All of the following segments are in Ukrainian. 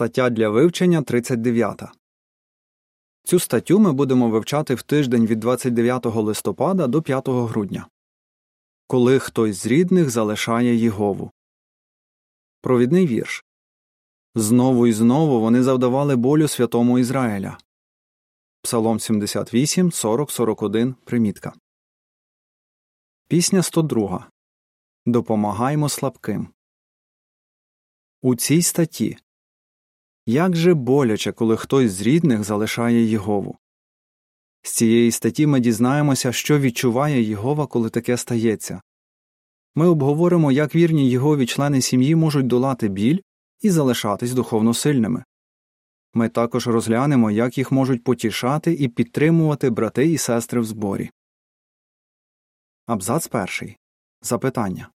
Стаття для вивчення 39. Цю статтю ми будемо вивчати в тиждень від 29 листопада до 5 грудня. Коли хтось з рідних залишає Єгову. Провідний вірш. Знову і знову вони завдавали болю святому Ізраїля. Псалом 78, 40, 41. Примітка. Пісня 102. Допомагаймо слабким. У цій статті як же боляче, коли хтось з рідних залишає Єгову. З цієї статті ми дізнаємося, що відчуває Єгова, коли таке стається. Ми обговоримо, як вірні Єгові члени сім'ї можуть долати біль і залишатись духовно сильними. Ми також розглянемо, як їх можуть потішати і підтримувати брати і сестри в зборі. Абзац перший. Запитання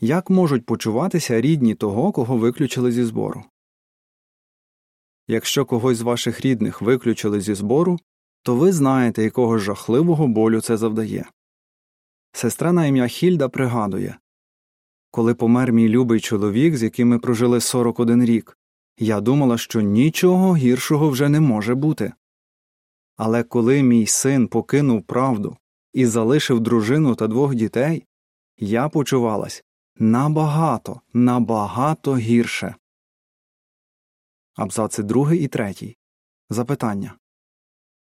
Як можуть почуватися рідні того, кого виключили зі збору? Якщо когось з ваших рідних виключили зі збору, то ви знаєте, якого жахливого болю це завдає. Сестра на ім'я Хільда пригадує Коли помер мій любий чоловік, з яким ми прожили 41 рік, я думала, що нічого гіршого вже не може бути. Але коли мій син покинув правду і залишив дружину та двох дітей, я почувалась набагато, набагато гірше. Абзаци 2 і 3. Запитання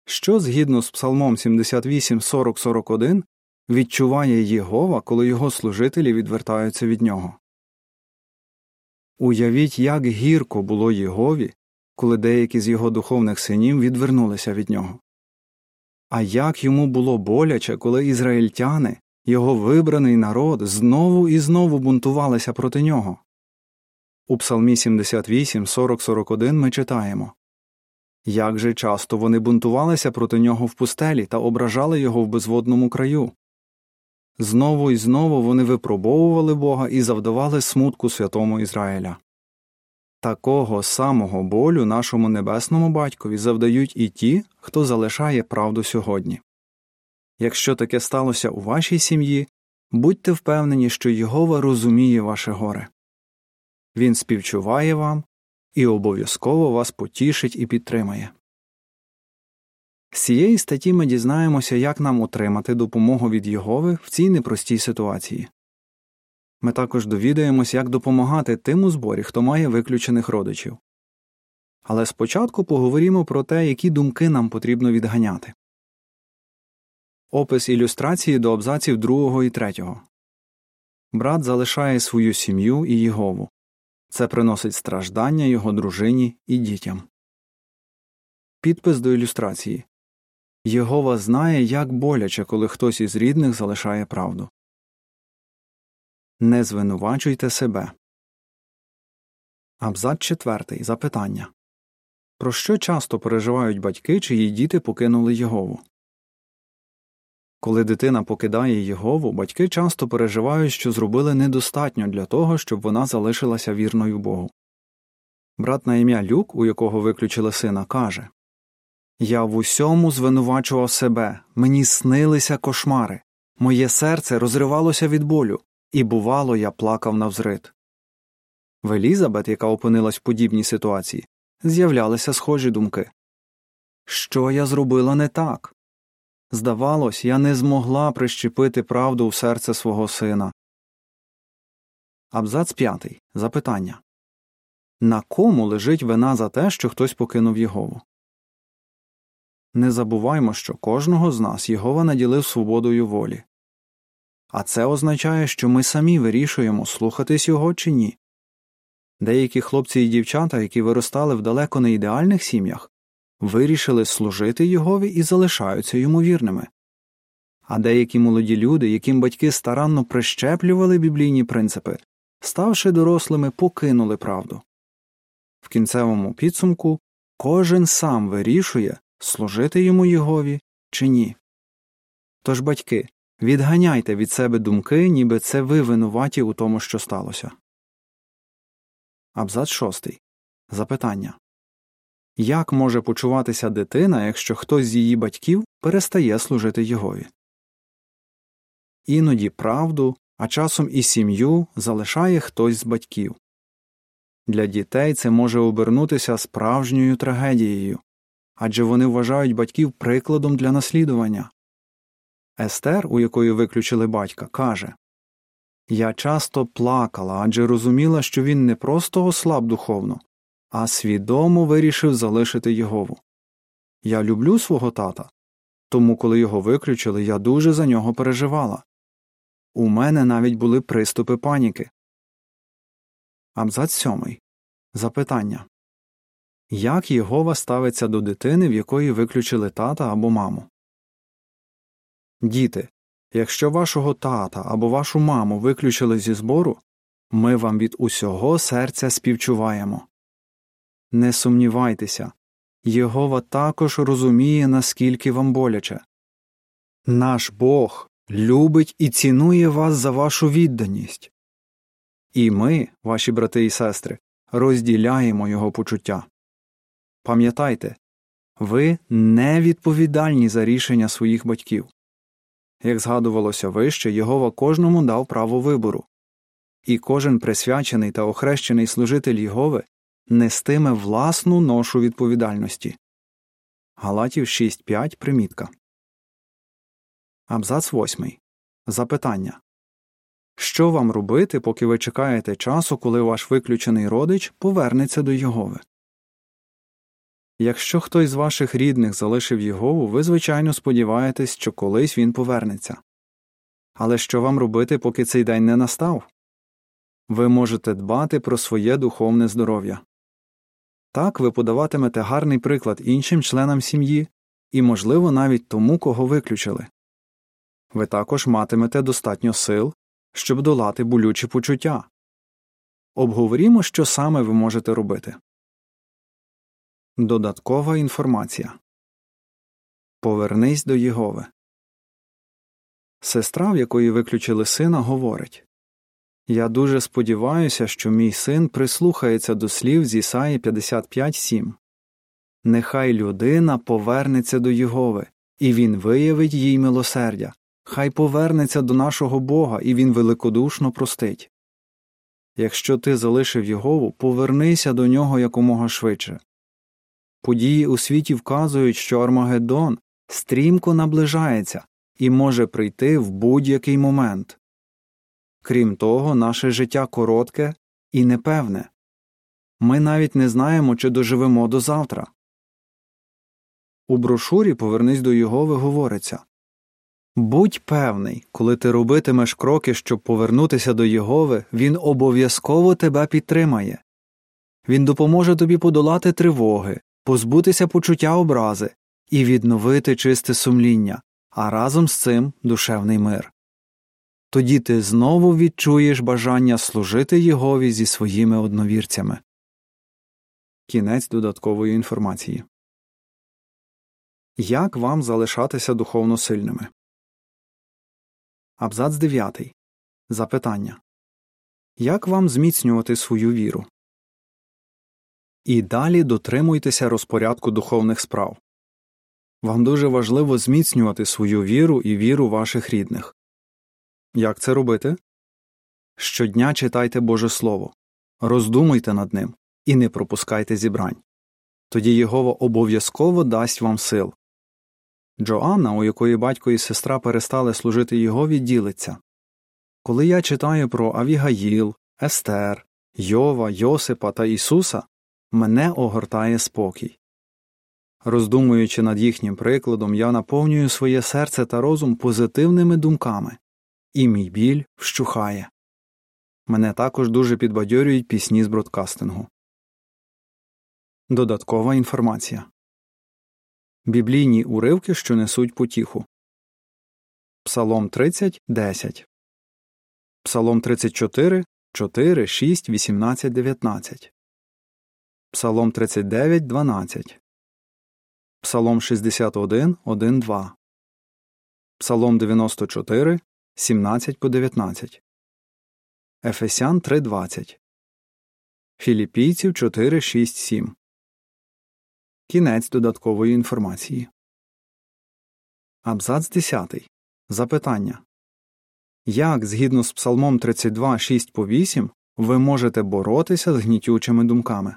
Що згідно з Псалмом 78 40 41 відчуває Єгова, коли його служителі відвертаються від нього? Уявіть, як гірко було Єгові, коли деякі з його духовних синів відвернулися від нього. А як йому було боляче, коли ізраїльтяни, його вибраний народ, знову і знову бунтувалися проти нього. У Псалмі 78, 40, 41 ми читаємо Як же часто вони бунтувалися проти нього в пустелі та ображали його в безводному краю. Знову і знову вони випробовували Бога і завдавали смутку святому Ізраїля. Такого самого болю нашому небесному батькові завдають і ті, хто залишає правду сьогодні. Якщо таке сталося у вашій сім'ї, будьте впевнені, що Єгова розуміє ваше горе. Він співчуває вам і обов'язково вас потішить і підтримає. З цієї статті ми дізнаємося, як нам отримати допомогу від Єгови в цій непростій ситуації. Ми також довідаємось, як допомагати тим у зборі, хто має виключених родичів. Але спочатку поговоримо про те, які думки нам потрібно відганяти. Опис ілюстрації до абзаців 2 і 3. Брат залишає свою сім'ю і Єгову. Це приносить страждання його дружині і дітям. Підпис до ілюстрації Єгова знає, як боляче, коли хтось із рідних залишає правду. Не звинувачуйте себе. Абзац четвертий. Запитання Про що часто переживають батьки, чиї діти покинули Єгову? Коли дитина покидає Єгову, батьки часто переживають, що зробили недостатньо для того, щоб вона залишилася вірною Богу. Брат на ім'я Люк, у якого виключили сина, каже Я в усьому звинувачував себе, мені снилися кошмари, моє серце розривалося від болю, і, бувало, я плакав навзрит. В Елізабет, яка опинилась в подібній ситуації, з'являлися схожі думки Що я зробила не так? Здавалось, я не змогла прищепити правду в серце свого сина. Абзац п'ятий. Запитання На кому лежить вина за те, що хтось покинув Єгову? Не забуваймо, що кожного з нас Єгова наділив свободою волі. А це означає, що ми самі вирішуємо, слухатись його чи ні. Деякі хлопці і дівчата, які виростали в далеко не ідеальних сім'ях, вирішили служити Єгові і залишаються йому вірними. А деякі молоді люди, яким батьки старанно прищеплювали біблійні принципи, ставши дорослими, покинули правду. В кінцевому підсумку кожен сам вирішує, служити йому Єгові чи ні. Тож, батьки, відганяйте від себе думки, ніби це ви винуваті у тому, що сталося. Абзац шостий. Запитання як може почуватися дитина, якщо хтось з її батьків перестає служити Єгові? Іноді правду, а часом і сім'ю залишає хтось з батьків. Для дітей це може обернутися справжньою трагедією адже вони вважають батьків прикладом для наслідування. Естер, у якої виключили батька, каже Я часто плакала, адже розуміла, що він не просто ослаб духовно, а свідомо вирішив залишити Єгову. Я люблю свого тата, тому коли його виключили, я дуже за нього переживала. У мене навіть були приступи паніки. Абзац сьомий. Запитання Як Єгова ставиться до дитини, в якої виключили тата або маму? Діти. Якщо вашого тата або вашу маму виключили зі збору, ми вам від усього серця співчуваємо. Не сумнівайтеся, Єгова також розуміє, наскільки вам боляче. Наш Бог любить і цінує вас за вашу відданість. І ми, ваші брати і сестри, розділяємо його почуття. Пам'ятайте, ви не відповідальні за рішення своїх батьків. Як згадувалося вище, Єгова кожному дав право вибору, і кожен присвячений та охрещений служитель Єгови нестиме власну ношу відповідальності. Галатів 6.5 примітка. Абзац 8. Запитання Що вам робити, поки ви чекаєте часу, коли ваш виключений родич повернеться до Єгови? Якщо хтось з ваших рідних залишив Єгову, ви, звичайно, сподіваєтесь, що колись він повернеться. Але що вам робити, поки цей день не настав? Ви можете дбати про своє духовне здоров'я. Так ви подаватимете гарний приклад іншим членам сім'ї і, можливо, навіть тому, кого виключили. Ви також матимете достатньо сил, щоб долати болючі почуття. Обговорімо, що саме ви можете робити. Додаткова інформація Повернись до Єгови. Сестра, в якої виключили сина, говорить Я дуже сподіваюся, що мій син прислухається до слів з Ісаї 55.7. Нехай людина повернеться до Єгови, і він виявить їй милосердя. Хай повернеться до нашого Бога, і він великодушно простить. Якщо ти залишив Єгову, повернися до нього якомога швидше. Події у світі вказують, що Армагеддон стрімко наближається і може прийти в будь-який момент. Крім того, наше життя коротке і непевне ми навіть не знаємо, чи доживемо до завтра. У брошурі Повернись до Єгови говориться Будь певний, коли ти робитимеш кроки, щоб повернутися до Єгови, він обов'язково тебе підтримає. Він допоможе тобі подолати тривоги, позбутися почуття образи і відновити чисте сумління, а разом з цим душевний мир. Тоді ти знову відчуєш бажання служити Єгові зі своїми одновірцями. Кінець додаткової інформації. Як вам залишатися духовно сильними? Абзац 9. Запитання Як вам зміцнювати свою віру? І далі дотримуйтеся розпорядку духовних справ. Вам дуже важливо зміцнювати свою віру і віру ваших рідних. Як це робити? Щодня читайте Боже Слово, роздумуйте над ним і не пропускайте зібрань. Тоді Єгова обов'язково дасть вам сил. Джоанна, у якої батько і сестра перестали служити Єгові, ділиться Коли я читаю про Авігаїл, Естер, Йова, Йосипа та Ісуса, мене огортає спокій. Роздумуючи над їхнім прикладом, я наповнюю своє серце та розум позитивними думками, і мій біль вщухає. Мене також дуже підбадьорюють пісні з бродкастингу. Додаткова інформація. Біблійні уривки, що несуть потіху. Псалом 30, 10 Псалом 34, 4, 6, 18, 19 Псалом 39, 12 Псалом 61, 1, 2 Псалом 94, 17 по 19 Ефесян 3, 20 Філіпійців 4, 6, 7 Кінець додаткової інформації. Абзац 10. Запитання Як згідно з Псалмом 32, 6 по 8 ви можете боротися з гнітючими думками.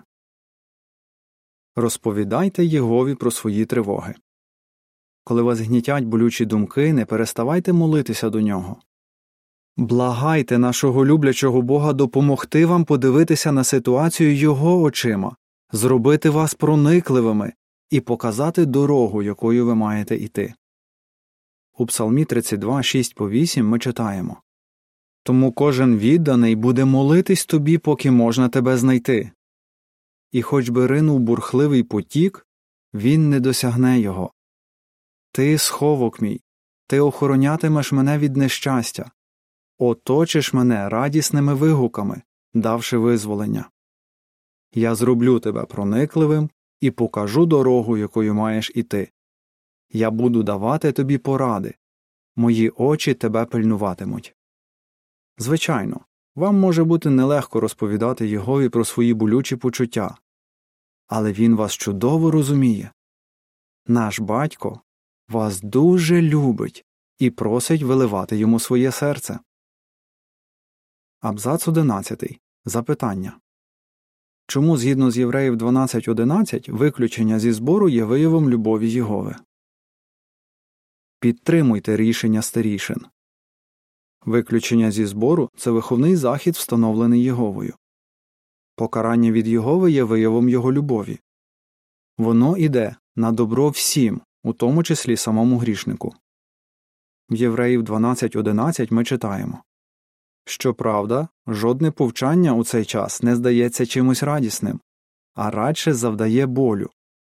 Розповідайте Єгові про свої тривоги. Коли вас гнітять болючі думки, не переставайте молитися до нього. Благайте нашого люблячого Бога допомогти вам подивитися на ситуацію Його очима, зробити вас проникливими і показати дорогу, якою ви маєте йти. У Псалмі 32, 6 по 8 ми читаємо Тому кожен відданий буде молитись тобі, поки можна тебе знайти. І хоч би ринув бурхливий потік, він не досягне його. Ти сховок мій, ти охоронятимеш мене від нещастя, оточиш мене радісними вигуками, давши визволення. Я зроблю тебе проникливим і покажу дорогу, якою маєш іти. Я буду давати тобі поради, мої очі тебе пильнуватимуть. Звичайно, вам може бути нелегко розповідати Єгові про свої болючі почуття, але він вас чудово розуміє. Наш батько вас дуже любить і просить виливати йому своє серце. Абзац 11. Запитання Чому згідно з Євреїв 12.11 виключення зі збору є виявом любові Єгови? Підтримуйте рішення старішин. Виключення зі збору це виховний захід, встановлений Єговою. Покарання від Єгови є виявом його любові. Воно іде на добро всім, у тому числі самому грішнику. В Євреїв 12.11 ми читаємо Щоправда, жодне повчання у цей час не здається чимось радісним, а радше завдає болю,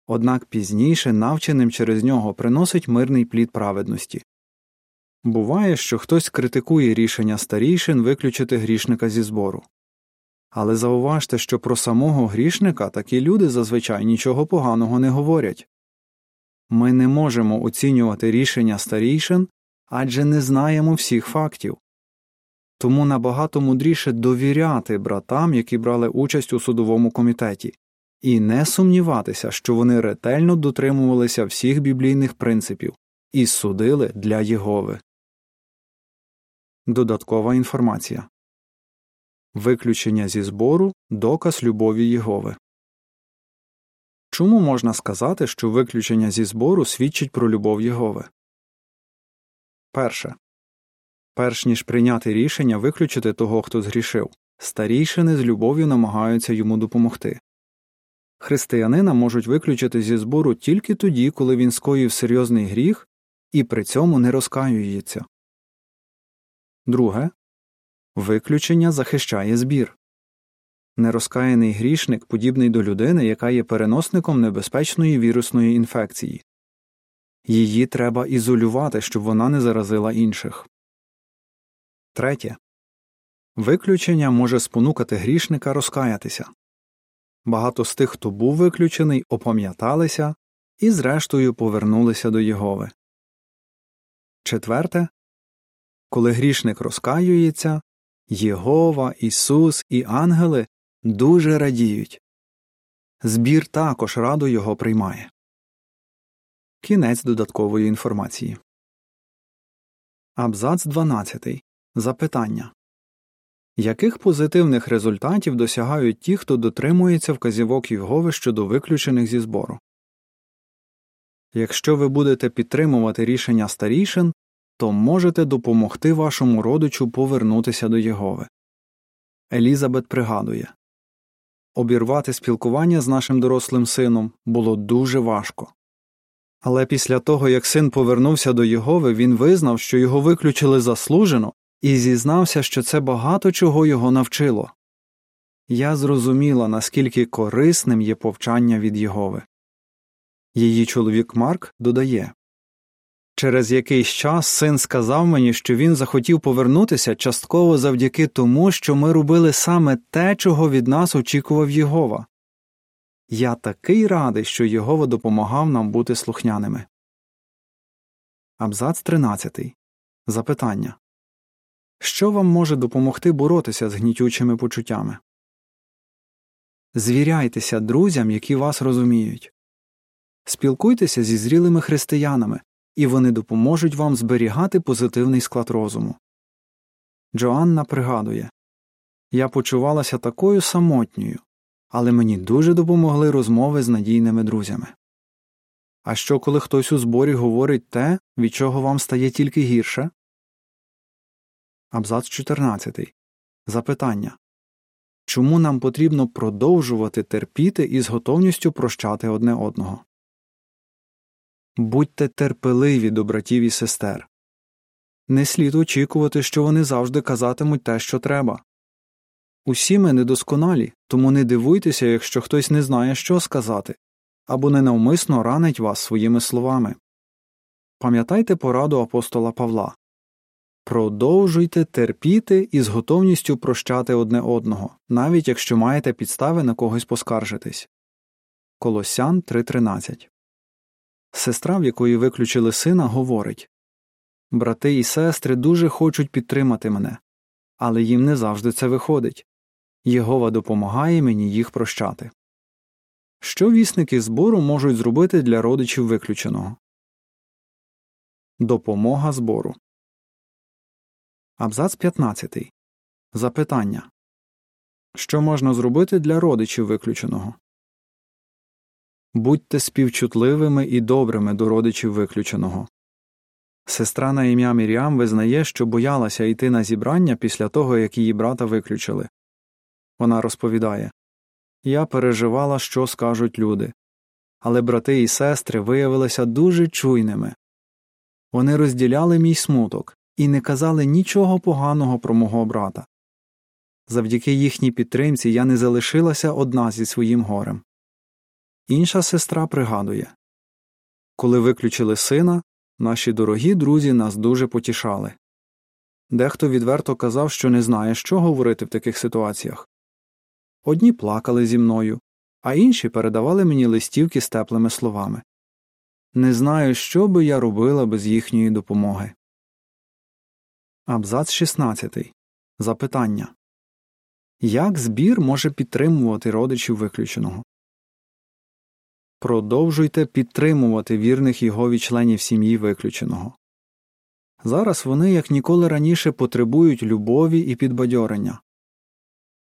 однак пізніше, навченим через нього, приносить мирний плід праведності. Буває, що хтось критикує рішення старішин виключити грішника зі збору. Але зауважте, що про самого грішника такі люди зазвичай нічого поганого не говорять ми не можемо оцінювати рішення старішин адже не знаємо всіх фактів. Тому набагато мудріше довіряти братам, які брали участь у судовому комітеті, і не сумніватися, що вони ретельно дотримувалися всіх біблійних принципів і судили для Єгови. Додаткова інформація Виключення зі збору доказ любові Єгови. Чому можна сказати, що виключення зі збору свідчить про любов Єгови? Перше. Перш ніж прийняти рішення виключити того, хто згрішив, старійшини з любов'ю намагаються йому допомогти. Християнина можуть виключити зі збору тільки тоді, коли він скоїв серйозний гріх і при цьому не розкаюється. Друге виключення захищає збір. Нерозкаяний грішник подібний до людини, яка є переносником небезпечної вірусної інфекції. Її треба ізолювати, щоб вона не заразила інших. Третє. Виключення може спонукати грішника розкаятися. Багато з тих, хто був виключений, опам'яталися і, зрештою, повернулися до Єгови. Четверте. Коли грішник розкаюється, Єгова, Ісус і ангели дуже радіють. Збір також радо його приймає. Кінець додаткової інформації. Абзац 12. Запитання Яких позитивних результатів досягають ті, хто дотримується вказівок Єгови щодо виключених зі збору? Якщо ви будете підтримувати рішення старішин, то можете допомогти вашому родичу повернутися до Єгови. Елізабет пригадує Обірвати спілкування з нашим дорослим сином було дуже важко. Але після того, як син повернувся до Єгови, він визнав, що його виключили заслужено, і зізнався, що це багато чого його навчило. Я зрозуміла, наскільки корисним є повчання від Єгови. Її чоловік Марк додає Через якийсь час син сказав мені, що він захотів повернутися частково завдяки тому, що ми робили саме те, чого від нас очікував Єгова. Я такий радий, що Єгова допомагав нам бути слухняними. Абзац 13. Запитання Що вам може допомогти боротися з гнітючими почуттями? Звіряйтеся друзям, які вас розуміють. Спілкуйтеся зі зрілими християнами, і вони допоможуть вам зберігати позитивний склад розуму. Джоанна пригадує Я почувалася такою самотньою, але мені дуже допомогли розмови з надійними друзями. А що, коли хтось у зборі говорить те, від чого вам стає тільки гірше? Абзац 14. Запитання Чому нам потрібно продовжувати терпіти і з готовністю прощати одне одного? Будьте терпеливі до братів і сестер. Не слід очікувати, що вони завжди казатимуть те, що треба. Усі ми недосконалі, тому не дивуйтеся, якщо хтось не знає, що сказати, або ненавмисно ранить вас своїми словами. Пам'ятайте пораду апостола Павла Продовжуйте терпіти і з готовністю прощати одне одного, навіть якщо маєте підстави на когось поскаржитись. Колосян 3.13 Сестра, в якої виключили сина, говорить Брати і сестри дуже хочуть підтримати мене, але їм не завжди це виходить. Єгова допомагає мені їх прощати. Що вісники збору можуть зробити для родичів виключеного? Допомога збору. Абзац 15. Запитання Що можна зробити для родичів виключеного? Будьте співчутливими і добрими до родичів виключеного. Сестра на ім'я Міріам визнає, що боялася йти на зібрання після того, як її брата виключили. Вона розповідає Я переживала, що скажуть люди. Але брати і сестри виявилися дуже чуйними. Вони розділяли мій смуток і не казали нічого поганого про мого брата. Завдяки їхній підтримці я не залишилася одна зі своїм горем. Інша сестра пригадує коли виключили сина, наші дорогі друзі нас дуже потішали. Дехто відверто казав, що не знає, що говорити в таких ситуаціях. Одні плакали зі мною, а інші передавали мені листівки з теплими словами. Не знаю, що би я робила без їхньої допомоги. Абзац 16. Запитання Як збір може підтримувати родичів виключеного? Продовжуйте підтримувати вірних Єгові членів сім'ї виключеного. Зараз вони, як ніколи раніше, потребують любові і підбадьорення.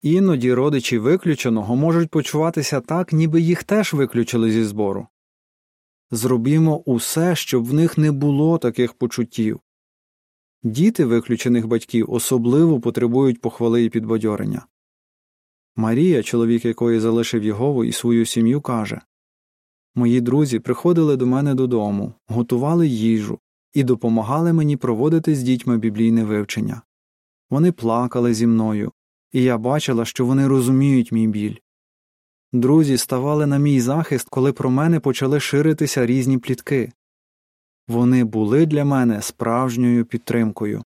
Іноді родичі виключеного можуть почуватися так, ніби їх теж виключили зі збору. Зробімо усе, щоб в них не було таких почуттів. Діти виключених батьків особливо потребують похвали і підбадьорення. Марія, чоловік якої залишив Єгову і свою сім'ю, каже Мої друзі приходили до мене додому, готували їжу і допомагали мені проводити з дітьми біблійне вивчення. Вони плакали зі мною, і я бачила, що вони розуміють мій біль. Друзі ставали на мій захист, коли про мене почали ширитися різні плітки. Вони були для мене справжньою підтримкою.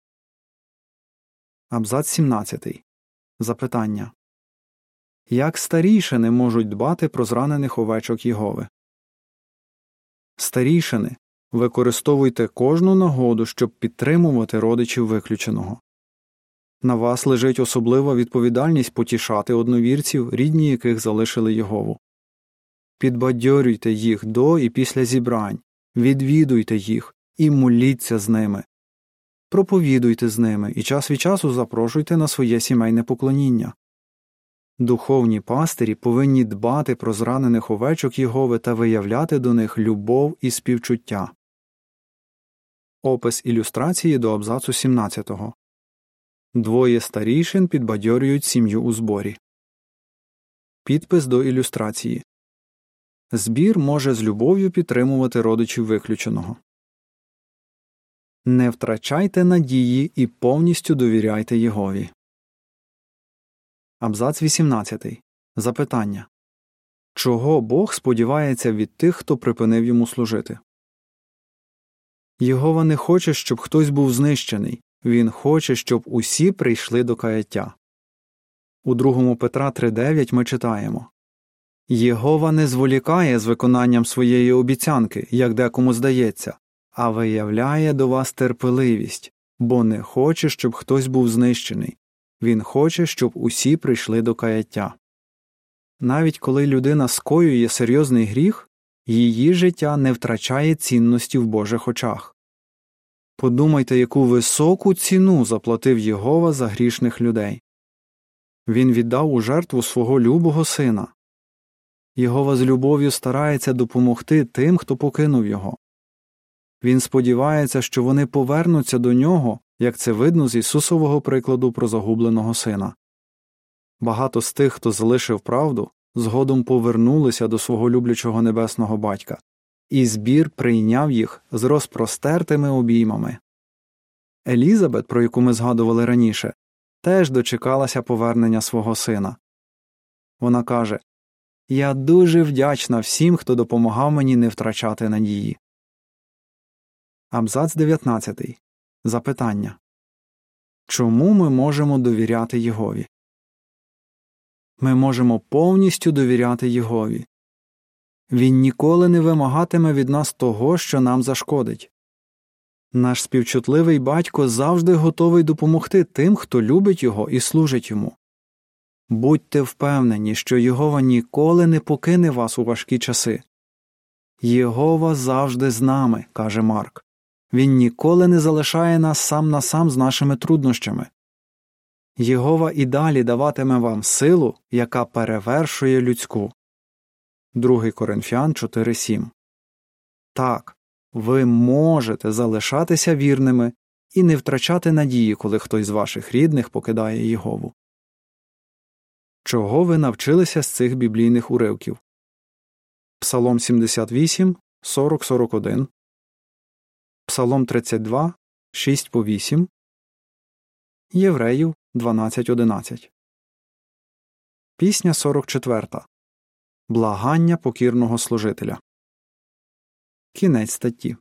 Абзац 17. Запитання Як старішини можуть дбати про зранених овечок Єгови? Старішини використовуйте кожну нагоду, щоб підтримувати родичів виключеного. На вас лежить особлива відповідальність потішати одновірців, рідні яких залишили Єгову. Підбадьорюйте їх до і після зібрань, відвідуйте їх і моліться з ними. Проповідуйте з ними і час від часу запрошуйте на своє сімейне поклоніння. Духовні пастирі повинні дбати про зранених овечок Єгови та виявляти до них любов і співчуття. Опис ілюстрації до абзацу 17. Двоє старішин підбадьорюють сім'ю у зборі. Підпис до ілюстрації Збір може з любов'ю підтримувати родичів виключеного. Не втрачайте надії і повністю довіряйте Єгові. Абзац 18. Запитання Чого Бог сподівається від тих, хто припинив йому служити? Єгова не хоче, щоб хтось був знищений. Він хоче, щоб усі прийшли до каяття. У 2 Петра 3.9 ми читаємо Єгова не зволікає з виконанням своєї обіцянки, як декому здається, а виявляє до вас терпеливість, бо не хоче, щоб хтось був знищений. Він хоче, щоб усі прийшли до каяття. Навіть коли людина скоює серйозний гріх, її життя не втрачає цінності в Божих очах. Подумайте, яку високу ціну заплатив Єгова за грішних людей. Він віддав у жертву свого любого сина. Його з любов'ю старається допомогти тим, хто покинув його. Він сподівається, що вони повернуться до нього, як це видно з Ісусового прикладу про загубленого сина. Багато з тих, хто залишив правду, згодом повернулися до свого люблячого небесного батька, і збір прийняв їх з розпростертими обіймами. Елізабет, про яку ми згадували раніше, теж дочекалася повернення свого сина. Вона каже Я дуже вдячна всім, хто допомагав мені не втрачати надії. Абзац 19. Запитання Чому ми можемо довіряти Єгові? Ми можемо повністю довіряти Єгові. Він ніколи не вимагатиме від нас того, що нам зашкодить. Наш співчутливий батько завжди готовий допомогти тим, хто любить його і служить йому. Будьте впевнені, що Єгова ніколи не покине вас у важкі часи. Єгова завжди з нами, каже Марк. Він ніколи не залишає нас сам на сам з нашими труднощами. Єгова і далі даватиме вам силу, яка перевершує людську. 2 Коринфян 4.7 Так, ви можете залишатися вірними і не втрачати надії, коли хтось з ваших рідних покидає Єгову. Чого ви навчилися з цих біблійних уривків? Псалом 78, 40 41 Псалом 32, 6 по 8 Євреїв 12.11 Пісня 44 Благання покірного служителя. Кінець статті